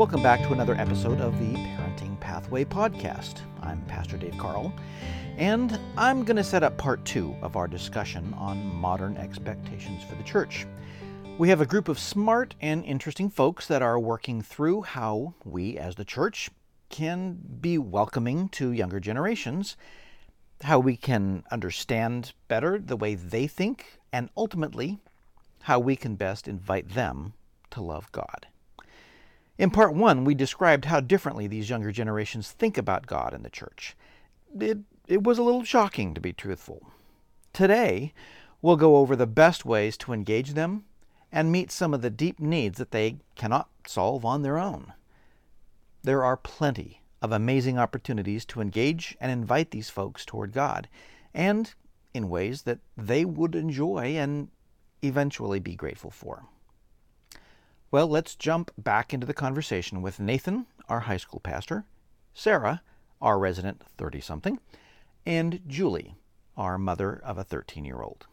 Welcome back to another episode of the Parenting Pathway Podcast. I'm Pastor Dave Carl, and I'm going to set up part two of our discussion on modern expectations for the church. We have a group of smart and interesting folks that are working through how we, as the church, can be welcoming to younger generations, how we can understand better the way they think, and ultimately, how we can best invite them to love God. In part one, we described how differently these younger generations think about God and the church. It, it was a little shocking, to be truthful. Today, we'll go over the best ways to engage them and meet some of the deep needs that they cannot solve on their own. There are plenty of amazing opportunities to engage and invite these folks toward God, and in ways that they would enjoy and eventually be grateful for. Well, let's jump back into the conversation with Nathan, our high school pastor, Sarah, our resident 30 something, and Julie, our mother of a 13 year old.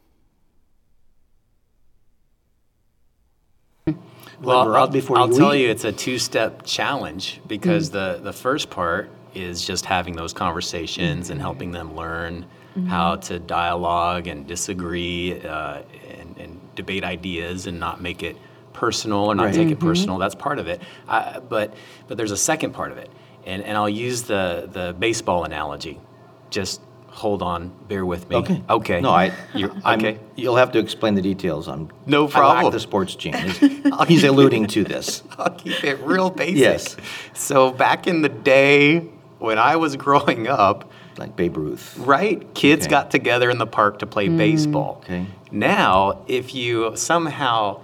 Well, I'll, I'll tell you, it's a two-step challenge because mm-hmm. the the first part is just having those conversations mm-hmm. and helping them learn mm-hmm. how to dialogue and disagree uh, and, and, debate ideas and not make it personal or not right. take it mm-hmm. personal. That's part of it. Uh, but but there's a second part of it, and and I'll use the the baseball analogy. Just hold on, bear with me. Okay. Okay. No, I. You're, okay. You'll have to explain the details on. No problem. I lack the sports gene. He's alluding to this. I'll keep it real basic. yes. So back in the day when I was growing up, like Babe Ruth. Right. Kids okay. got together in the park to play mm. baseball. Okay. Now, if you somehow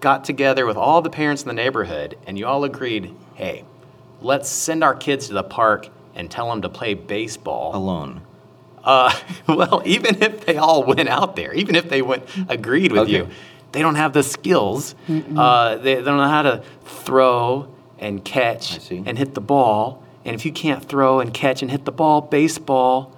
got together with all the parents in the neighborhood and you all agreed, hey, let's send our kids to the park and tell them to play baseball alone. Uh, well, even if they all went out there, even if they went agreed with okay. you, they don't have the skills. Uh, they, they, don't know how to throw and catch and hit the ball. And if you can't throw and catch and hit the ball, baseball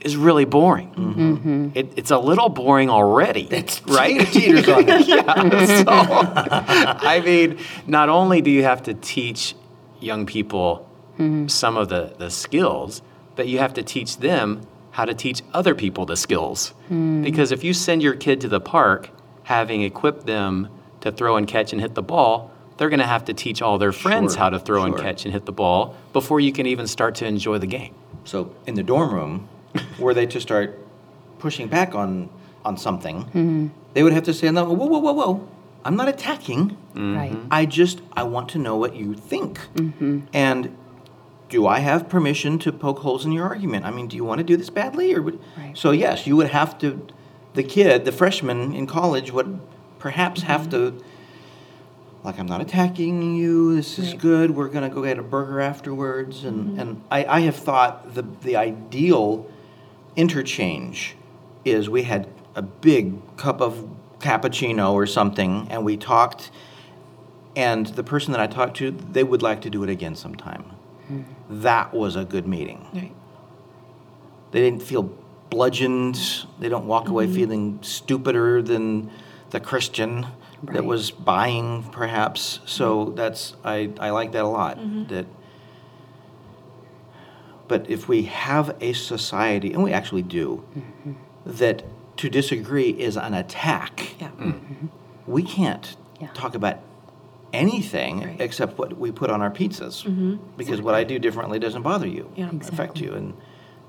is really boring. Mm-hmm. Mm-hmm. It, it's a little boring already, That's right? Cheaters on it. yeah. So, I mean, not only do you have to teach young people mm-hmm. some of the, the skills, but you have to teach them how to teach other people the skills. Mm. Because if you send your kid to the park having equipped them to throw and catch and hit the ball, they're going to have to teach all their friends sure, how to throw sure. and catch and hit the ball before you can even start to enjoy the game. So, in the dorm room, were they to start pushing back on on something, mm-hmm. they would have to say, "No, whoa, whoa, whoa, whoa! I'm not attacking. Mm-hmm. Right. I just I want to know what you think, mm-hmm. and." Do I have permission to poke holes in your argument? I mean, do you want to do this badly, or would, right. so? Yes, you would have to. The kid, the freshman in college, would perhaps have mm-hmm. to like I'm not attacking you. This is right. good. We're gonna go get a burger afterwards. And mm-hmm. and I, I have thought the the ideal interchange is we had a big cup of cappuccino or something, and we talked. And the person that I talked to, they would like to do it again sometime. Mm-hmm. That was a good meeting. Right. They didn't feel bludgeoned. They don't walk mm-hmm. away feeling stupider than the Christian right. that was buying, perhaps. So mm-hmm. that's I, I like that a lot. Mm-hmm. That, but if we have a society, and we actually do, mm-hmm. that to disagree is an attack. Yeah. Mm-hmm. We can't yeah. talk about anything right. except what we put on our pizzas, mm-hmm. because exactly. what I do differently doesn't bother you, yeah. exactly. affect you, and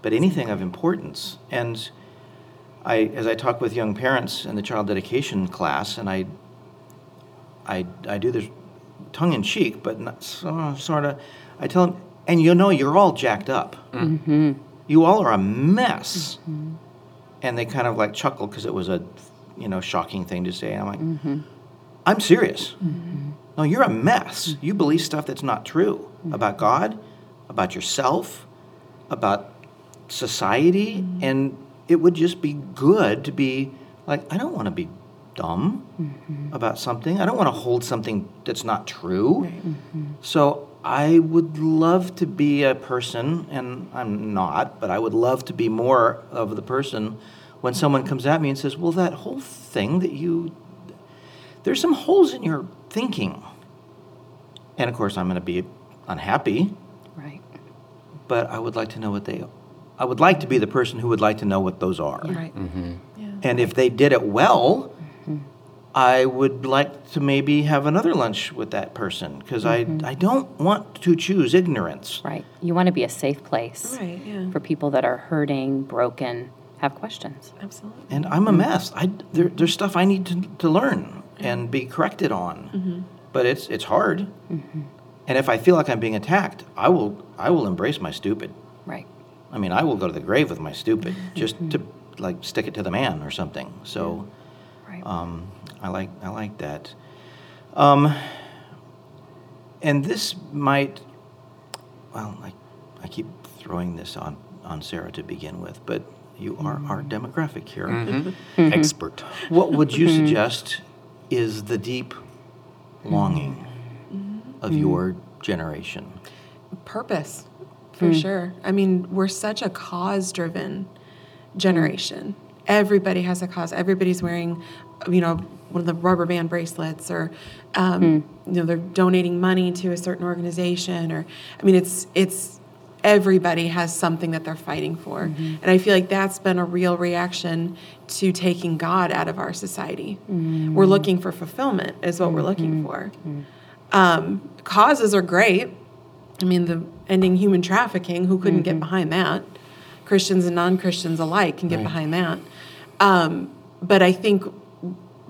but anything of importance and. I, as I talk with young parents in the child dedication class, and I I, I do this tongue in cheek, but not, so, sort of. I tell them, and you know, you're all jacked up. Mm-hmm. You all are a mess. Mm-hmm. And they kind of like chuckle because it was a, you know, shocking thing to say. And I'm like, mm-hmm. I'm serious. Mm-hmm. No, you're a mess. You believe stuff that's not true mm-hmm. about God, about yourself, about society, mm-hmm. and it would just be good to be like, I don't want to be dumb mm-hmm. about something. I don't want to hold something that's not true. Right. Mm-hmm. So I would love to be a person, and I'm not, but I would love to be more of the person when someone comes at me and says, Well, that whole thing that you, there's some holes in your thinking. And of course, I'm going to be unhappy. Right. But I would like to know what they. I would like to be the person who would like to know what those are. Right. Mm-hmm. Yeah. And if they did it well, I would like to maybe have another lunch with that person because I, I don't want to choose ignorance. Right. You want to be a safe place Right. Yeah. for people that are hurting, broken, have questions. Absolutely. And I'm a mess. I, there, there's stuff I need to, to learn and be corrected on. mm-hmm. But it's, it's hard. Mm-hmm. And if I feel like I'm being attacked, I will, I will embrace my stupid. Right. I mean, I will go to the grave with my stupid just to like stick it to the man or something. So. Right. Um, I like I like that. Um, and this might, well, I, I keep throwing this on on Sarah to begin with, but you are mm-hmm. our demographic here. Mm-hmm. Mm-hmm. mm-hmm. Expert. What would you suggest is the deep longing of your generation? purpose for mm. sure i mean we're such a cause driven generation everybody has a cause everybody's wearing you know one of the rubber band bracelets or um, you know they're donating money to a certain organization or i mean it's it's everybody has something that they're fighting for. And i feel like that's been a real reaction to taking god out of our society. We're looking for fulfillment is what we're looking for. Um, causes are great. I mean, the ending human trafficking, who couldn't get behind that? Christians and non Christians alike can get behind that. Um, but I think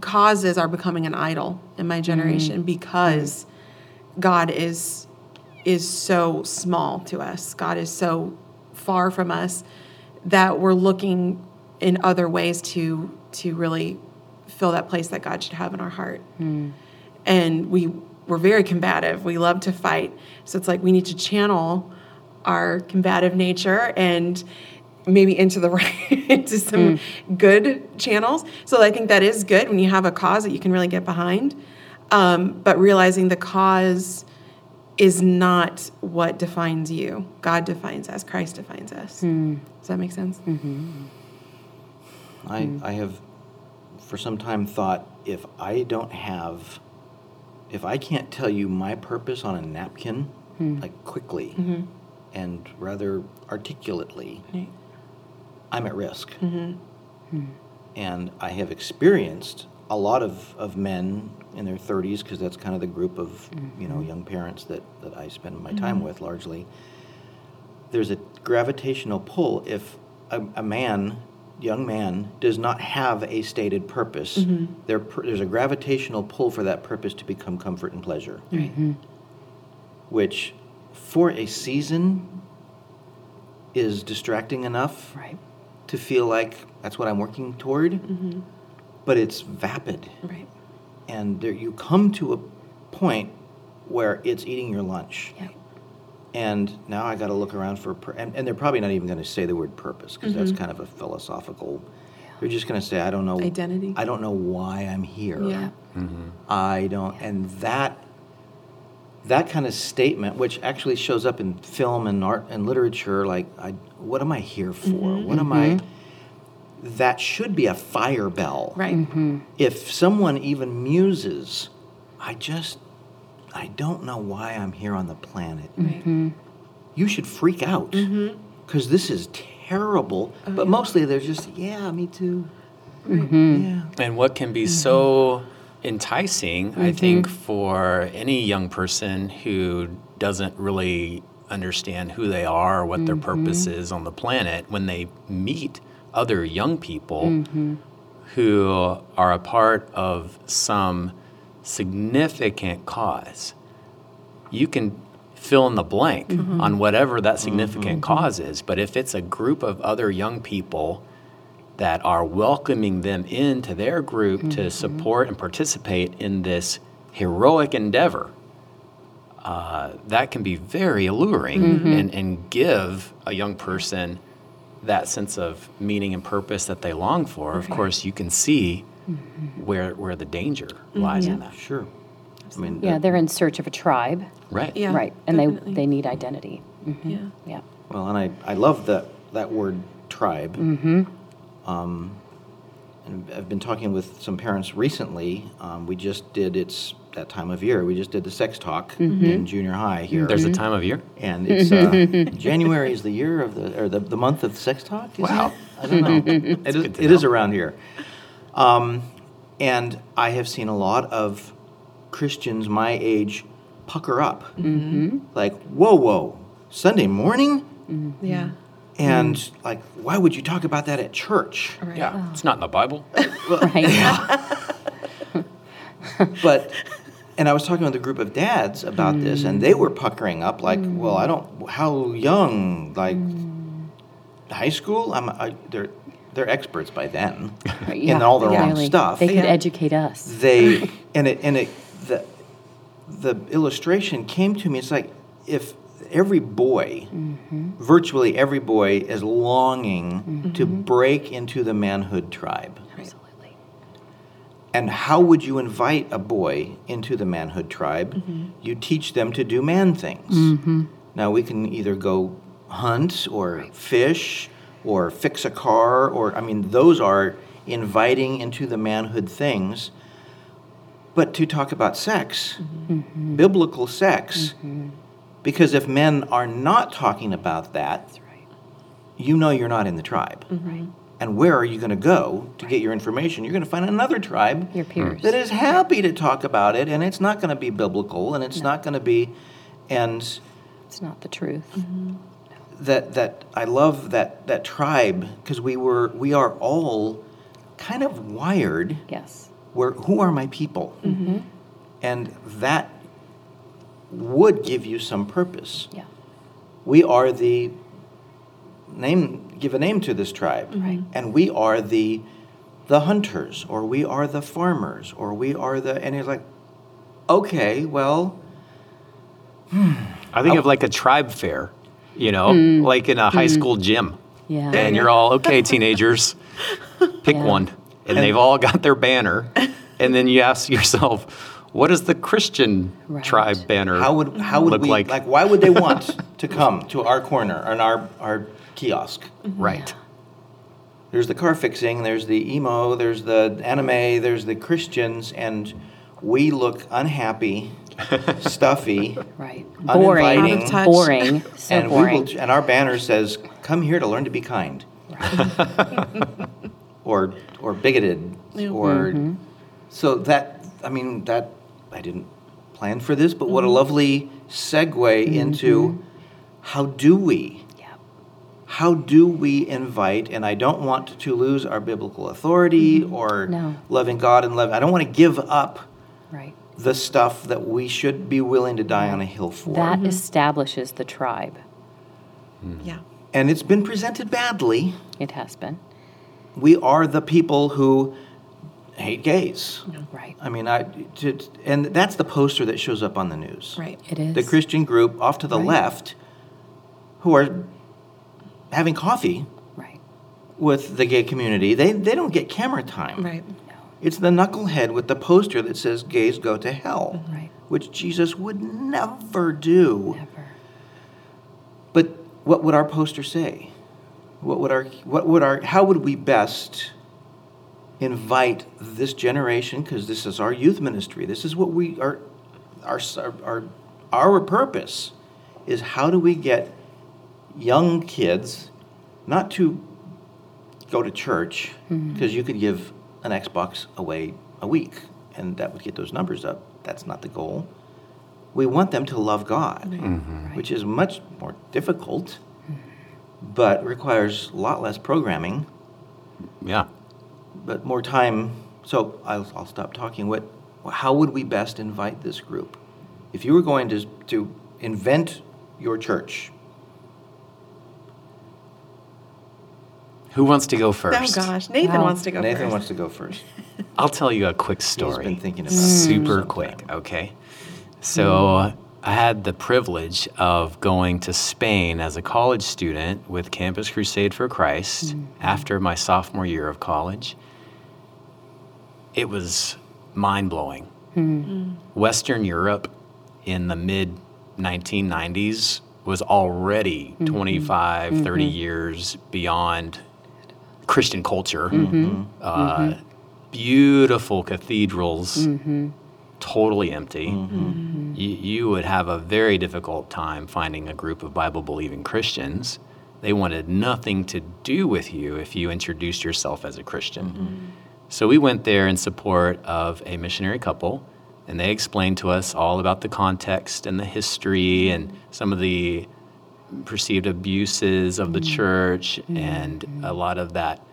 causes are becoming an idol in my generation mm. because God is is so small to us. God is so far from us that we're looking in other ways to to really fill that place that God should have in our heart. Hmm. And we we're very combative. We love to fight. So it's like we need to channel our combative nature and maybe into the right into some mm. good channels. So I think that is good when you have a cause that you can really get behind. Um, but realizing the cause is not what defines you. God defines us. Christ defines us. Hmm. Does that make sense? Mm-hmm. I, hmm. I have for some time thought if I don't have, if I can't tell you my purpose on a napkin, hmm. like quickly mm-hmm. and rather articulately, Right. I'm at risk. Mm-hmm. Hmm. And I have experienced a lot of, of men in their 30s, because that's kind of the group of you know mm-hmm. young parents that, that I spend my mm-hmm. time with largely. There's a gravitational pull if a, a man, young man, does not have a stated purpose. There, there's a gravitational pull for that purpose to become comfort and pleasure, Right. which, for a season, is distracting enough Right. To feel like that's what I'm working toward, mm-hmm. but it's vapid. Right. And there, you come to a point where it's eating your lunch. Yeah. And now I got to look around for, pur- and, and they're probably not even going to say the word purpose because that's mm-hmm. kind of a philosophical. They're just going to say, I don't know. Identity. I don't know why I'm here. Yeah. Mm-hmm. I don't, and that that kind of statement, which actually shows up in film and art and literature, like, I, what am I here for? Mm-hmm, what am I? Mm-hmm. That should be a fire bell. Right. Mm-hmm. If someone even muses, I just, I don't know why I'm here on the planet. Right. You should freak out because this is terrible. Oh, but mostly they're just, yeah, me too. Yeah. And what can be so enticing, I mm-hmm. think, for any young person who doesn't really understand who they are or what their mm-hmm. purpose is on the planet, when they meet other young people mm-hmm. who are a part of some significant cause, you can fill in the blank on whatever that significant cause is. But if it's a group of other young people, that are welcoming them into their group to support and participate in this heroic endeavor. Uh, that can be very alluring and, and give a young person that sense of meaning and purpose that they long for. Of course, you can see where, where the danger lies in that. Sure. I mean, Yeah, that- they're in search of a tribe. Right. Yeah. right. And definitely. they, they need identity. Mhm. Yeah. Yeah. Well, and I, I love that, that word tribe. Mm-hmm. Um, and I've been talking with some parents recently. Um, we just did it's that time of year. We just did the sex talk in junior high here. There's a time of year? and it's uh, January is the year of the or the, the month of sex talk. Is Wow. it? I don't know. it is, good to it is know. around here, um, and I have seen a lot of Christians my age pucker up, like whoa, whoa, Sunday morning, Yeah. And mm. like why would you talk about that at church? Right. Yeah, oh. it's not in the Bible. Right. but and I was talking with a group of dads about this, and they mm. were puckering up like, "Well, I don't. How young? Like mm. high school? I'm. I, they're they're experts by then in all the wrong Really. stuff. They could Yeah. educate us. They and it and it the the illustration came to me. It's like if every boy, virtually every boy, is longing mm-hmm. to break into the manhood tribe. Absolutely. And how would you invite a boy into the manhood tribe? Mm-hmm. You teach them to do man things. Mm-hmm. Now, we can either go hunt or fish or fix a car, or, I mean, those are inviting into the manhood things. But to talk about sex, biblical sex, because if men are not talking about that, right. you know you're not in the tribe. Mm-hmm. Right. And where are you going to go to get your information? You're going to find another tribe Your peers. that is happy to talk about it, and it's not going to be biblical, and it's not going to be, and It's not the truth. Mm-hmm. that that I love that that tribe because we were we are all kind of wired Yes. where who are my people, mm-hmm. and that would give you some purpose. Yeah. We are the name give a name to this tribe Right. Mm-hmm. and we are the the hunters or we are the farmers or we are the and it's like okay well I think hmm. of like a tribe fair, you know, mm. like in a high mm. school gym. Yeah. And you're all, okay, teenagers, pick Yeah. one. And they've all got their banner. And then you ask yourself, what does the Christian Right. tribe banner how would how would look we like? like why would they want to come to our corner and our our kiosk mm-hmm. right. there's the car fixing there's the emo there's the anime there's the christians and we look unhappy stuffy Right. Boring. Out of touch. Boring. So and boring. we will and our banner says come here to learn to be kind or or bigoted Yeah. or mm-hmm. so that i mean that i didn't plan for this but what a mm-hmm. lovely segue mm-hmm. into how do we yeah. how do we invite and i don't want to lose our biblical authority mm-hmm. or No. loving god and love i don't want to give up Right. the stuff that we should be willing to die on a hill for That establishes the tribe. Hmm. Yeah. and it's been presented badly It has been. we are the people who hate gays. Right. I mean, I, to, and that's the poster that shows up on the news. Right. It is. The Christian group off to the Right. left who are having coffee Right. with the gay community, they, they don't get camera time. Right. No. It's the knucklehead with the poster that says gays go to hell, Right. which Jesus would never do. Never. But what would our poster say? What would our what would our how would we best invite this generation because this is our youth ministry. This is what we are our our our purpose is how do we get young kids not to go to church mm-hmm. because you could give an Xbox away a week and that would get those numbers up. That's not the goal. We want them to love God mm-hmm. which is much more difficult, but requires a lot less programming, Yeah. But more time. So I'll, I'll stop talking. What, how would we best invite this group? If you were going to, to invent your church, Who wants to go first? Oh first? gosh, Nathan Wow. wants to go Nathan first. wants to go first. I'll tell you a quick He's story. been thinking about it. Super sometime. quick, okay? So I had the privilege of going to Spain as a college student with Campus Crusade for Christ mm. after my sophomore year of college. It was mind blowing. Western Europe in the mid 1990s was already 25, 30 years beyond Christian culture. Mm-hmm. Uh, mm-hmm. Beautiful cathedrals, mm-hmm. totally empty. Mm-hmm. You, you would have a very difficult time finding a group of Bible believing Christians. They wanted nothing to do with you if you introduced yourself as a Christian. Mm-hmm. So we went there in support of a missionary couple, and they explained to us all about the context and the history and some of the perceived abuses of the mm-hmm. church mm-hmm. and a lot of that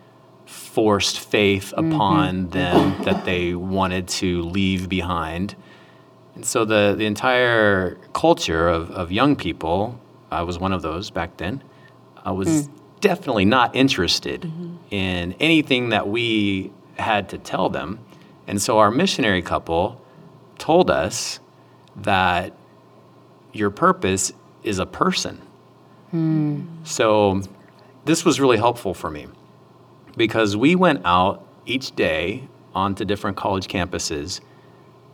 forced faith mm-hmm. upon them that they wanted to leave behind. And so the, the entire culture of, of young people, I was one of those back then, I was mm. definitely not interested mm-hmm. in anything that we had to tell them. And so our missionary couple told us that your purpose is a person. Hmm. So this was really helpful for me because we went out each day onto different college campuses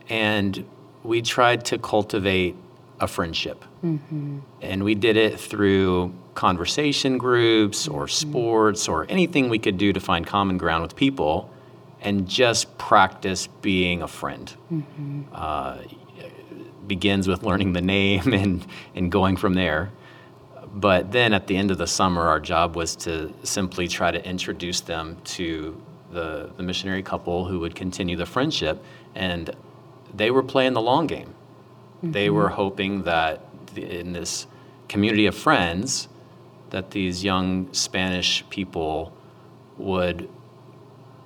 and we tried to cultivate a friendship. Mm-hmm. And we did it through conversation groups or mm-hmm. sports or anything we could do to find common ground with people and just practice being a friend. Mm-hmm. Uh, begins with learning the name and, and going from there. But then at the end of the summer, our job was to simply try to introduce them to the, the missionary couple who would continue the friendship. And they were playing the long game. Mm-hmm. They were hoping that in this community of friends, that these young Spanish people would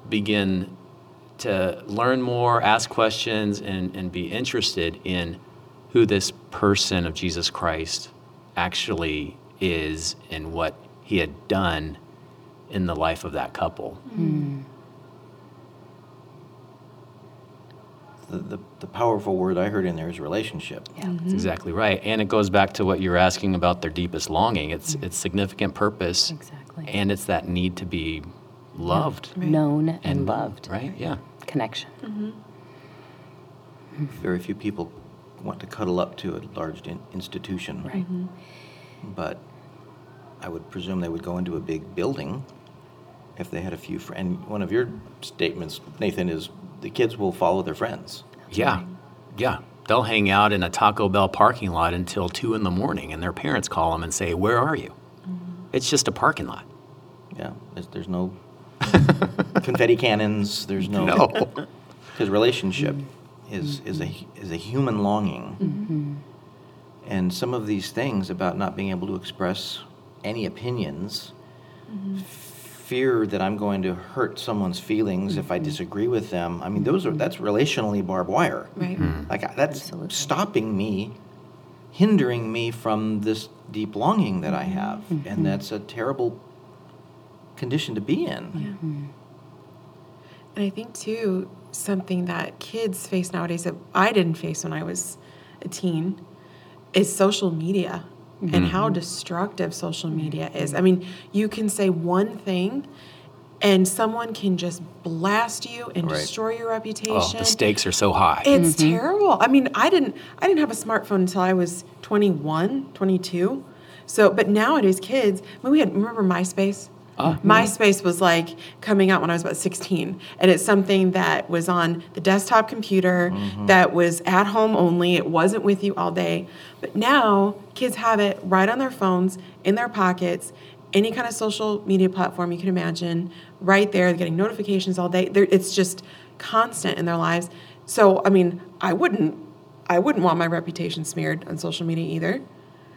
begin to learn more, ask questions, and, and be interested in who this person of Jesus Christ actually is and what he had done in the life of that couple. Mm. The, the, the, powerful word I heard in there is relationship. Yeah. Mm-hmm. That's exactly right. And it goes back to what you were asking about their deepest longing. It's, mm-hmm. it's significant purpose. Exactly. And it's that need to be loved. Right. Known and, and, loved. Right, yeah. Connection. Mm-hmm. Very few people want to cuddle up to a large in- institution. Right. Mm-hmm. But I would presume they would go into a big building if they had a few friends. And one of your statements, Nathan, is the kids will follow their friends. Yeah, yeah. They'll hang out in a Taco Bell parking lot until two in the morning, and their parents call them and say, "Where are you?" Mm-hmm. It's just a parking lot. Yeah, there's, there's no confetti cannons. There's no because no. relationship is is a is a human longing, mm-hmm. and some of these things about not being able to express any opinions, mm-hmm. fear that I'm going to hurt someone's feelings mm-hmm. if I mm-hmm. disagree with them. I mean, those are that's relationally barbed wire. Right. Mm-hmm. Like that's Absolutely. stopping me, hindering me from this deep longing that I mm-hmm. have, and mm-hmm. that's a terrible condition to be in. Yeah. And I think too something that kids face nowadays that I didn't face when I was a teen is social media mm-hmm. and how destructive social media is. I mean, you can say one thing and someone can just blast you and right. destroy your reputation. Oh, the stakes are so high. It's mm-hmm. terrible. I mean, I didn't I didn't have a smartphone until I was 21, 22. So, but nowadays kids, I mean, we had remember MySpace? Uh, MySpace was like coming out when I was about 16. And it's something that was on the desktop computer, mm-hmm. that was at home only. It wasn't with you all day. But now kids have it right on their phones, in their pockets, any kind of social media platform you can imagine, right there, getting notifications all day. They're, it's just constant in their lives. So, I mean, I wouldn't, I wouldn't want my reputation smeared on social media either.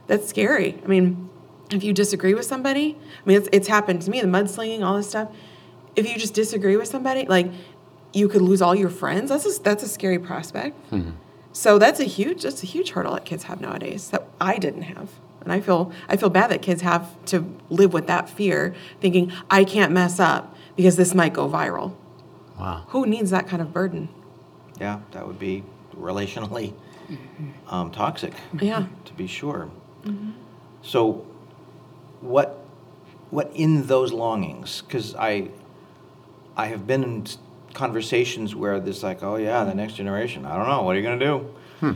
That's scary. I mean, if you disagree with somebody, I mean, it's, it's happened to me, the mudslinging, all this stuff. If you just disagree with somebody, like you could lose all your friends. That's a, that's a scary prospect. Mm-hmm. So that's a huge that's a huge hurdle that kids have nowadays that I didn't have. And I feel I feel bad that kids have to live with that fear, thinking I can't mess up because this might go viral. Wow. Who needs that kind of burden? Yeah, that would be relationally mm-hmm. um, toxic. Yeah. To be sure. Mm-hmm. So what what in those longings because i i have been in conversations where there's like oh yeah the next generation i don't know what are you going to do hmm.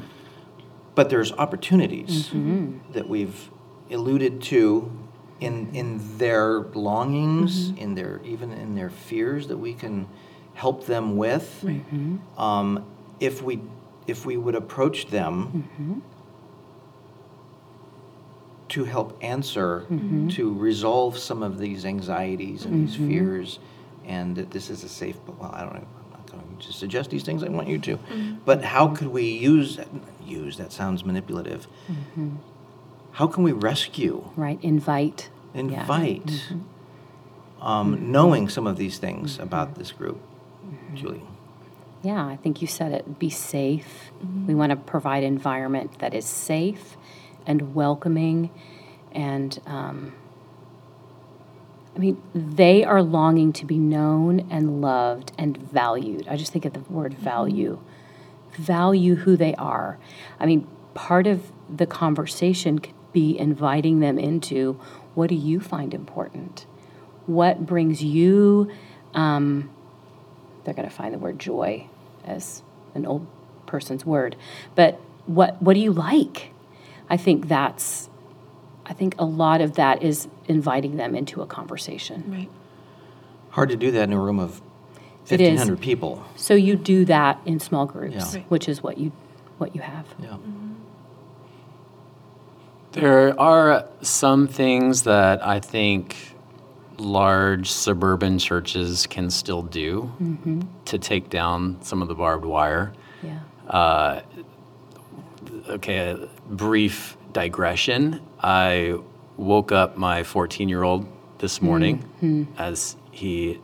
but there's opportunities mm-hmm. that we've alluded to in in their longings, in their even in their fears that we can help them with. Um, if we if we would approach them to help answer, mm-hmm. to resolve some of these anxieties and these mm-hmm. fears, and that this is a safe. Well, I don't know. I'm not going to suggest these things. I want you to. Mm-hmm. But how could we use use? That sounds manipulative. How can we rescue? Right, invite. Yeah. Invite. Um, knowing some of these things about this group, Julie. Yeah, I think you said it. Be safe. We want to provide environment that is safe and welcoming, and um, I mean, they are longing to be known and loved and valued. I just think of the word value. Value who they are. I mean, part of the conversation could be inviting them into what do you find important? What brings you, um, they're going to find the word joy as an old person's word, but what, what do you like? I think that's, I think a lot of that is inviting them into a conversation. Right. Hard to do that in a room of It is. 1,500 people. So you do that in small groups, Yeah. Right. which is what you what you have. Yeah. Mm-hmm. There are some things that I think large suburban churches can still do mm-hmm. to take down some of the barbed wire. Yeah. Uh, okay, a brief digression. I woke up my 14 year old this morning mm-hmm. as he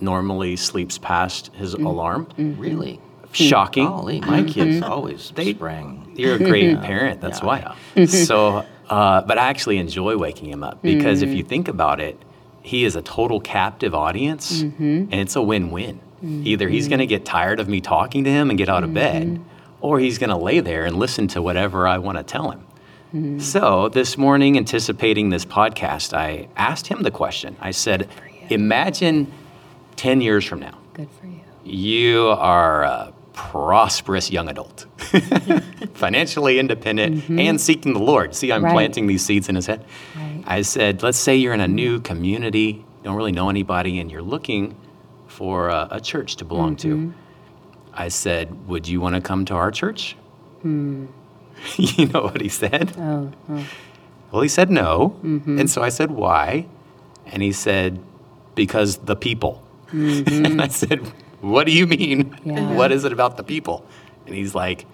normally sleeps past his mm-hmm. alarm. Mm-hmm. Really? Shocking. Golly, my kids always They- sprang. You're a great parent, that's Yeah, why. so, uh, but I actually enjoy waking him up because if you think about it, he is a total captive audience and it's a win win. Either he's going to get tired of me talking to him and get out of bed, or he's going to lay there and listen to whatever I want to tell him. Hmm. So, this morning, anticipating this podcast, I asked him the question. I said, Imagine 10 years from now, Good for you. you are a prosperous young adult, financially independent, mm-hmm. and seeking the Lord. See, I'm Right. planting these seeds in his head. Right. I said, let's say you're in a new community, don't really know anybody, and you're looking for a, a church to belong to. Mm-hmm. I said, would you want to come to our church? Hmm. you know what he said? Oh, oh. Well, he said no. Mm-hmm. And so I said, why? And he said, because the people. Mm-hmm. and I said, what do you mean? Yeah. What is it about the people? And he's like,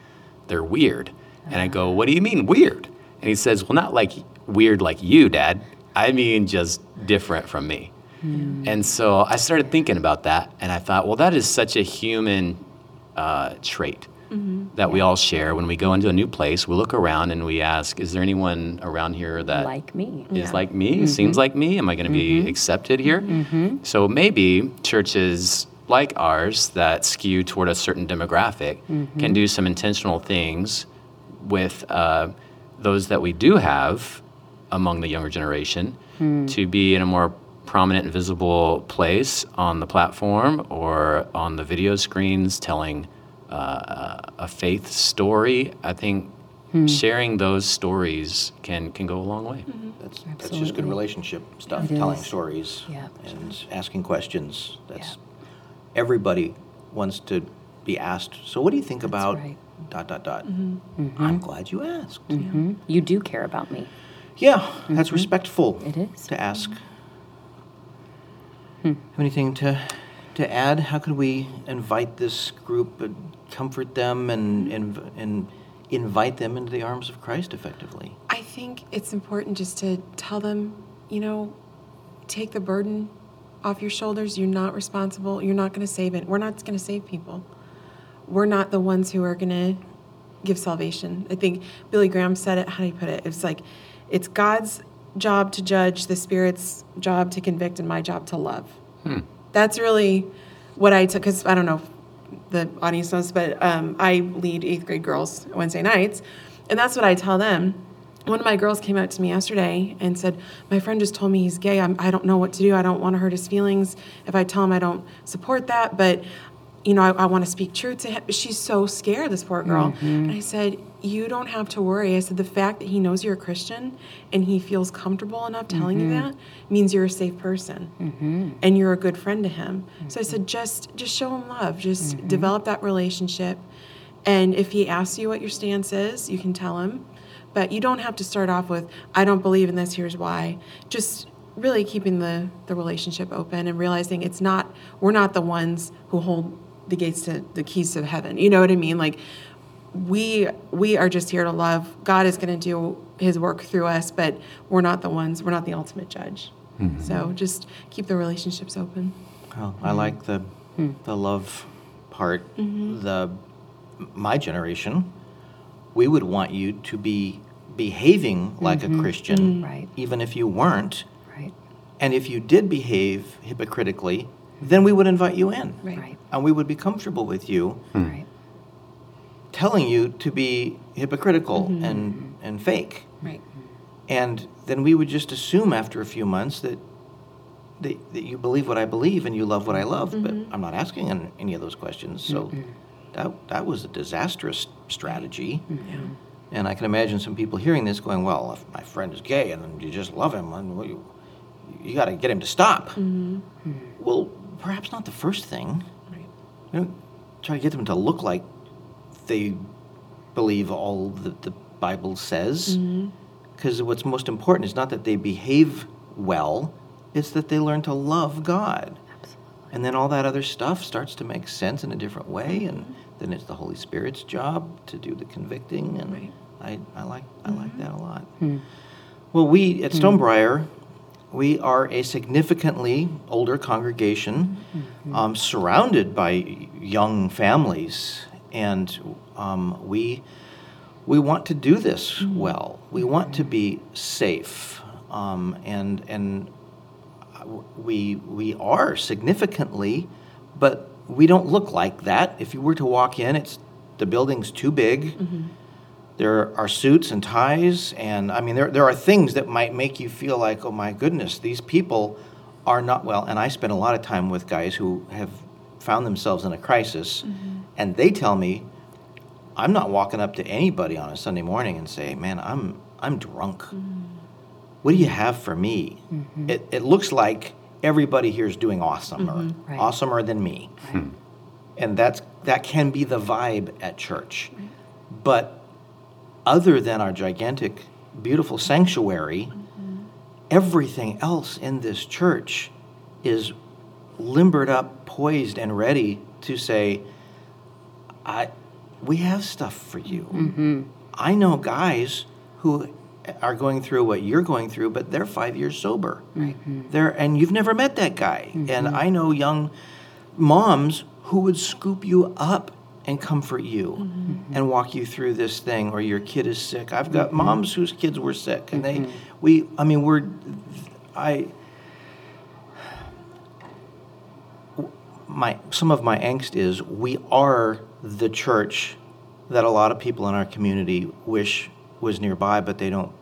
they're weird. And I go, what do you mean weird? And he says, well, not like weird like you, Dad. I mean, just different from me. Hmm. And so I started thinking about that, and I thought, well, that is such a human uh, trait mm-hmm. that we all share. When we go into a new place, we look around and we ask, is there anyone around here that like me. is Yeah. like me, mm-hmm. seems like me? Am I going to be mm-hmm. accepted here? So maybe churches like ours that skew toward a certain demographic can do some intentional things with uh, those that we do have among the younger generation hmm. to be in a more prominent and visible place on the platform or on the video screens telling uh, a faith story. I think hmm. sharing those stories can, can go a long way. Mm-hmm. That's, that's just good relationship stuff, telling stories Yeah. and asking questions. That's Yeah. everybody wants to be asked. So, what do you think about right. dot dot dot? Mm-hmm. I'm mm-hmm. glad you asked. hmm You do care about me. Yeah, that's respectful. It is. to ask. Hmm. Have anything to to add? How could we invite this group, and comfort them, and, and and invite them into the arms of Christ effectively? I think it's important just to tell them, you know, take the burden off your shoulders. You're not responsible. You're not going to save it. We're not going to save people. We're not the ones who are going to give salvation. I think Billy Graham said it. How do you put it? It's like, it's God's job to judge, the Spirit's job to convict, and my job to love. That's really what I took. Because I don't know if the audience knows, but um, I lead eighth grade girls Wednesday nights, and that's what I tell them. One of my girls came out to me yesterday and said, "My friend just told me he's gay. I'm, I don't know what to do. I don't want to hurt his feelings if I tell him I don't support that, but you know, I, I want to speak truth to him. She's so scared, this poor girl. Mm-hmm. And I said, You don't have to worry. I said, The fact that he knows you're a Christian and he feels comfortable enough telling you mm-hmm. that means you're a safe person mm-hmm. and you're a good friend to him. So I said, Just just show him love. Just develop that relationship. And if he asks you what your stance is, you can tell him. But you don't have to start off with, I don't believe in this, here's why. Just really keeping the, the relationship open and realizing it's not, we're not the ones who hold the gates to the keys to heaven. You know what I mean? Like, we we are just here to love. God is going to do His work through us, but we're not the ones. We're not the ultimate judge. Mm-hmm. So just keep the relationships open. Well, I like the hmm. the love part. Mm-hmm. The my generation, we would want you to be behaving like a mm-hmm. Christian, Right. even if you weren't. Right. And if you did behave hypocritically, then we would invite you in, Right. and we would be comfortable with you hmm. Right. telling you to be hypocritical mm-hmm. and and fake. Right. And then we would just assume after a few months that, that, that you believe what I believe and you love what I love. But mm-hmm. I'm not asking any of those questions. So that, that was a disastrous strategy. And I can imagine some people hearing this going, well, if my friend is gay and you just love him, and well, you, you got to get him to stop. Mm-hmm. Well, perhaps not the first thing. Right. You know, try to get them to look like they believe all that the Bible says. Mm-hmm. Because what's most important is not that they behave well, it's that they learn to love God. Absolutely. And then all that other stuff starts to make sense in a different way, and mm-hmm. then it's the Holy Spirit's job to do the convicting. And Right. I, I like I like mm-hmm. that a lot. Hmm. Well, we at hmm. Stonebriar, we are a significantly older congregation, um, surrounded by young families, and um, we we want to do this well. We want to be safe, um, and and we we are significantly, but we don't look like that. If you were to walk in, it's the building's too big. There are suits and ties, and I mean, there, there are things that might make you feel like, oh my goodness, these people are not well. And I spend a lot of time with guys who have found themselves in a crisis, mm-hmm. and they tell me, I'm not walking up to anybody on a Sunday morning and say, man, I'm, I'm drunk. Mm-hmm. What do you have for me? Mm-hmm. It, it looks like everybody here is doing awesomer, Right. awesomer than me and that's that can be the vibe at church but other than our gigantic beautiful sanctuary mm-hmm. everything else in this church is limbered up poised and ready to say i we have stuff for you. Mm-hmm. I know guys who are going through what you're going through but they're five years sober. Mm-hmm. They're and you've never met that guy. And i know young moms who would scoop you up and comfort you mm-hmm. Mm-hmm. and walk you through this thing or your kid is sick. I've got mm-hmm. moms whose kids were sick and they we i mean we're i my some of my angst is we are the church that a lot of people in our community wish was nearby but they don't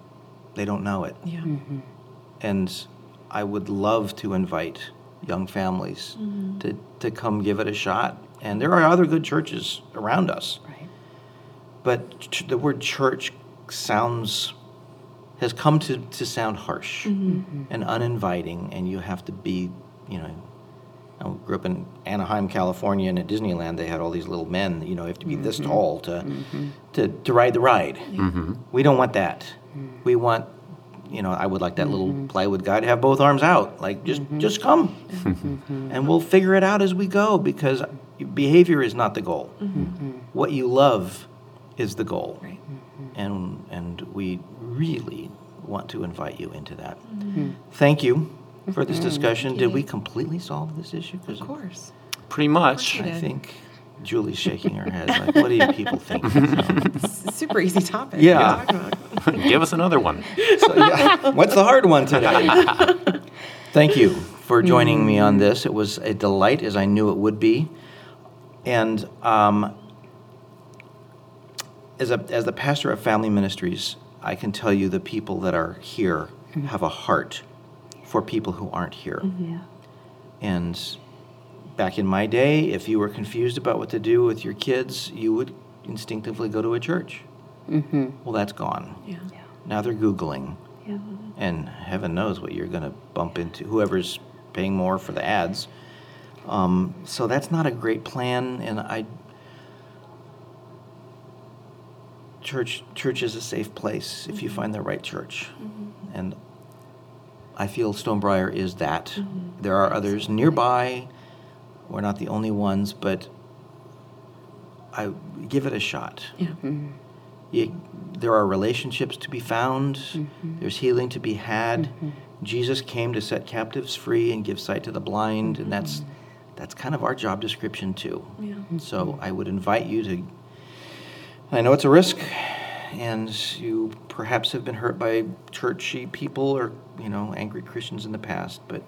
they don't know it. Yeah. and I would love to invite young families to, to come give it a shot. And there are other good churches around us, Right. but ch- the word church sounds has come to, to sound harsh mm-hmm. and uninviting, and you have to be, you know. I grew up in Anaheim, California, and at Disneyland they had all these little men. You know, you have to be this mm-hmm. tall to, mm-hmm. to to ride the ride. We don't want that. Mm. We want, you know, I would like that little plywood guy to have both arms out. Like, just just come, and we'll figure it out as we go. Because behavior is not the goal. Mm-hmm. Mm-hmm. What you love is the goal, Right. Mm-hmm. and and we really want to invite you into that. Thank you for this discussion. Did we completely solve this issue? Of course. Pretty much. you I think Julie's shaking her head. Like, what do you people think? So, It's a super easy topic. Yeah. What are you talking about? Give us another one. so, yeah. What's the hard one today? Thank you for joining me on this. It was a delight, as I knew it would be. And um, as, a, as the pastor of family ministries, I can tell you the people that are here have a heart for people who aren't here. Yeah. And back in my day, if you were confused about what to do with your kids, you would instinctively go to a church. Mm-hmm. Well, that's gone. Yeah. Yeah. Now they're Googling, Yeah. and heaven knows what you're going to bump into, whoever's paying more for the ads. Um, so that's not a great plan, and I. Church, church is a safe place if you mm-hmm. find the right church, mm-hmm. and I feel Stonebriar is that. Mm-hmm. There are others nearby. We're not the only ones, but I give it a shot. Yeah. You, there are relationships to be found. There's healing to be had. Jesus came to set captives free and give sight to the blind, and that's that's kind of our job description too. Yeah. So I would invite you to. I know it's a risk, and you perhaps have been hurt by churchy people or you know angry Christians in the past, but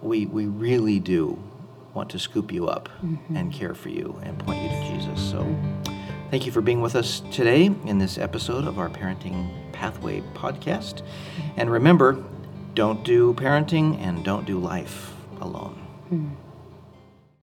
we we really do want to scoop you up mm-hmm. and care for you and point you to Jesus. So thank you for being with us today in this episode of our Parenting Pathway podcast. Mm-hmm. And remember, don't do parenting and don't do life alone. Hmm.